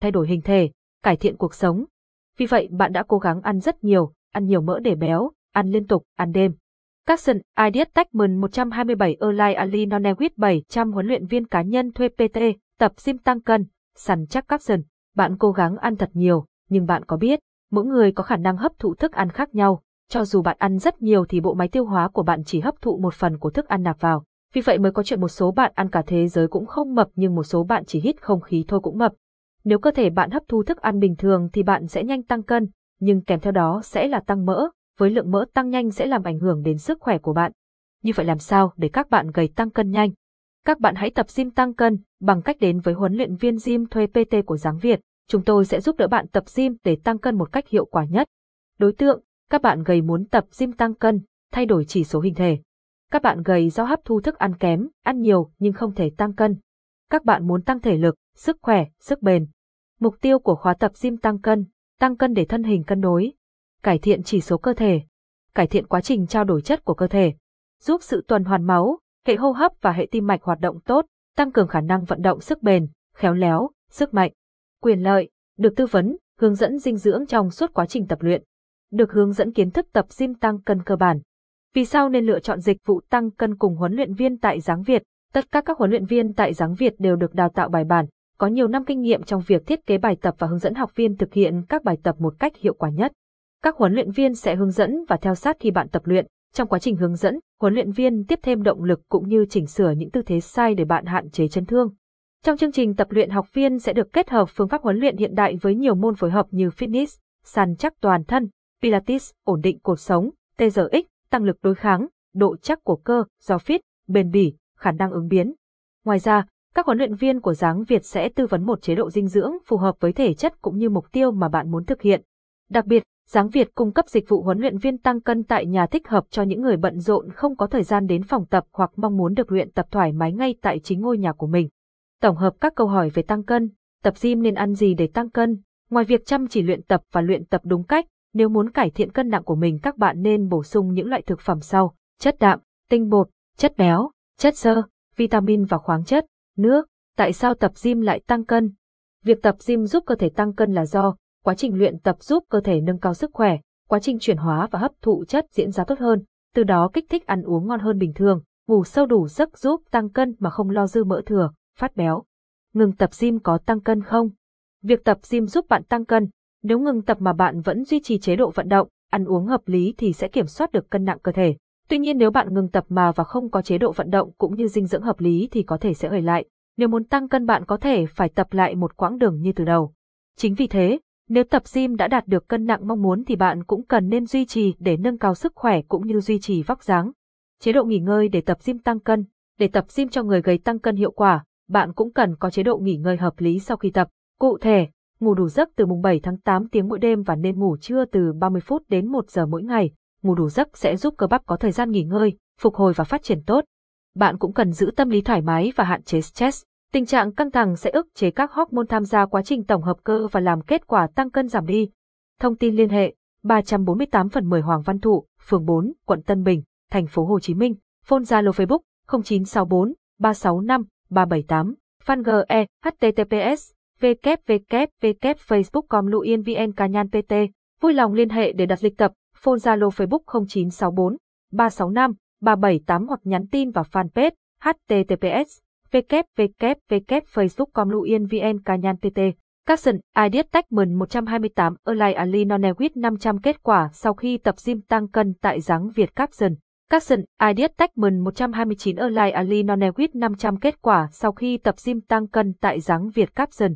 thay đổi hình thể, cải thiện cuộc sống. Vì vậy bạn đã cố gắng ăn rất nhiều, ăn nhiều mỡ để béo, ăn liên tục, ăn đêm. Capson, Ideas Techman 127 Erlai Ali Nonewit 700 huấn luyện viên cá nhân thuê PT, tập gym tăng cân, săn chắc Capson. Bạn cố gắng ăn thật nhiều, nhưng bạn có biết, mỗi người có khả năng hấp thụ thức ăn khác nhau. Cho dù bạn ăn rất nhiều thì bộ máy tiêu hóa của bạn chỉ hấp thụ một phần của thức ăn nạp vào. Vì vậy mới có chuyện một số bạn ăn cả thế giới cũng không mập nhưng một số bạn chỉ hít không khí thôi cũng mập. Nếu cơ thể bạn hấp thu thức ăn bình thường thì bạn sẽ nhanh tăng cân, nhưng kèm theo đó sẽ là tăng mỡ, với lượng mỡ tăng nhanh sẽ làm ảnh hưởng đến sức khỏe của bạn. Như vậy làm sao để các bạn gầy tăng cân nhanh? Các bạn hãy tập gym tăng cân bằng cách đến với huấn luyện viên gym thuê PT của Giáng Việt. Chúng tôi sẽ giúp đỡ bạn tập gym để tăng cân một cách hiệu quả nhất. Đối tượng, các bạn gầy muốn tập gym tăng cân, thay đổi chỉ số hình thể. Các bạn gầy do hấp thu thức ăn kém, ăn nhiều nhưng không thể tăng cân. Các bạn muốn tăng thể lực, sức khỏe, sức bền. Mục tiêu của khóa tập gym tăng cân, tăng cân để thân hình cân đối, cải thiện chỉ số cơ thể, cải thiện quá trình trao đổi chất của cơ thể, giúp sự tuần hoàn máu, hệ hô hấp và hệ tim mạch hoạt động tốt, tăng cường khả năng vận động sức bền, khéo léo, sức mạnh. Quyền lợi, được tư vấn, hướng dẫn dinh dưỡng trong suốt quá trình tập luyện, được hướng dẫn kiến thức tập gym tăng cân cơ bản. Vì sao nên lựa chọn dịch vụ tăng cân cùng huấn luyện viên tại Giáng Việt? Tất cả các huấn luyện viên tại Giáng Việt đều được đào tạo bài bản, có nhiều năm kinh nghiệm trong việc thiết kế bài tập và hướng dẫn học viên thực hiện các bài tập một cách hiệu quả nhất. Các huấn luyện viên sẽ hướng dẫn và theo sát khi bạn tập luyện. Trong quá trình hướng dẫn, huấn luyện viên tiếp thêm động lực cũng như chỉnh sửa những tư thế sai để bạn hạn chế chấn thương. Trong chương trình tập luyện học viên sẽ được kết hợp phương pháp huấn luyện hiện đại với nhiều môn phối hợp như fitness, sàn chắc toàn thân, pilates, ổn định cột sống, TRX, tăng lực đối kháng, độ chắc của cơ, do fit, bền bỉ, khả năng ứng biến. Ngoài ra, các huấn luyện viên của Giáng Việt sẽ tư vấn một chế độ dinh dưỡng phù hợp với thể chất cũng như mục tiêu mà bạn muốn thực hiện. Đặc biệt, Giáng Việt cung cấp dịch vụ huấn luyện viên tăng cân tại nhà thích hợp cho những người bận rộn không có thời gian đến phòng tập hoặc mong muốn được luyện tập thoải mái ngay tại chính ngôi nhà của mình. Tổng hợp các câu hỏi về tăng cân, tập gym nên ăn gì để tăng cân? Ngoài việc chăm chỉ luyện tập và luyện tập đúng cách, nếu muốn cải thiện cân nặng của mình các bạn nên bổ sung những loại thực phẩm sau: chất đạm, tinh bột, chất béo, chất xơ, vitamin và khoáng chất, nước. Tại sao tập gym lại tăng cân? Việc tập gym giúp cơ thể tăng cân là do quá trình luyện tập giúp cơ thể nâng cao sức khỏe, quá trình chuyển hóa và hấp thụ chất diễn ra tốt hơn, từ đó kích thích ăn uống ngon hơn bình thường, ngủ sâu đủ giấc giúp tăng cân mà không lo dư mỡ thừa, phát béo. Ngừng tập gym có tăng cân không? Việc tập gym giúp bạn tăng cân, nếu ngừng tập mà bạn vẫn duy trì chế độ vận động, ăn uống hợp lý thì sẽ kiểm soát được cân nặng cơ thể. Tuy nhiên nếu bạn ngừng tập mà và không có chế độ vận động cũng như dinh dưỡng hợp lý thì có thể sẽ gầy lại. Nếu muốn tăng cân bạn có thể phải tập lại một quãng đường như từ đầu. Chính vì thế, nếu tập gym đã đạt được cân nặng mong muốn thì bạn cũng cần nên duy trì để nâng cao sức khỏe cũng như duy trì vóc dáng. Chế độ nghỉ ngơi để tập gym tăng cân. Để tập gym cho người gầy tăng cân hiệu quả, bạn cũng cần có chế độ nghỉ ngơi hợp lý sau khi tập. Cụ thể, ngủ đủ giấc từ mùng 7 tháng 8 tiếng mỗi đêm và nên ngủ trưa từ 30 phút đến 1 giờ mỗi ngày. Ngủ đủ giấc sẽ giúp cơ bắp có thời gian nghỉ ngơi, phục hồi và phát triển tốt. Bạn cũng cần giữ tâm lý thoải mái và hạn chế stress. Tình trạng căng thẳng sẽ ức chế các hormone tham gia quá trình tổng hợp cơ và làm kết quả tăng cân giảm đi. Thông tin liên hệ 348 phần 10 Hoàng Văn Thụ, phường 4, quận Tân Bình, thành phố Hồ Chí Minh, phone Zalo Facebook 0964 365 378, fan GE, https, www facebook.com luyenvn VN Nhan PT, vui lòng liên hệ để đặt lịch tập, phone Zalo Facebook 0964 365 378 hoặc nhắn tin vào fanpage https www.facebook.com Luyen VN Nhan PT. Capson, Ideas Techman 128 Erlai Ali Nonewit 500 kết quả sau khi tập gym tăng cân tại dáng Việt Capson. Capson, Ideas Techman 129 Erlai Ali Nonewit 500 kết quả sau khi tập gym tăng cân tại dáng Việt Capson.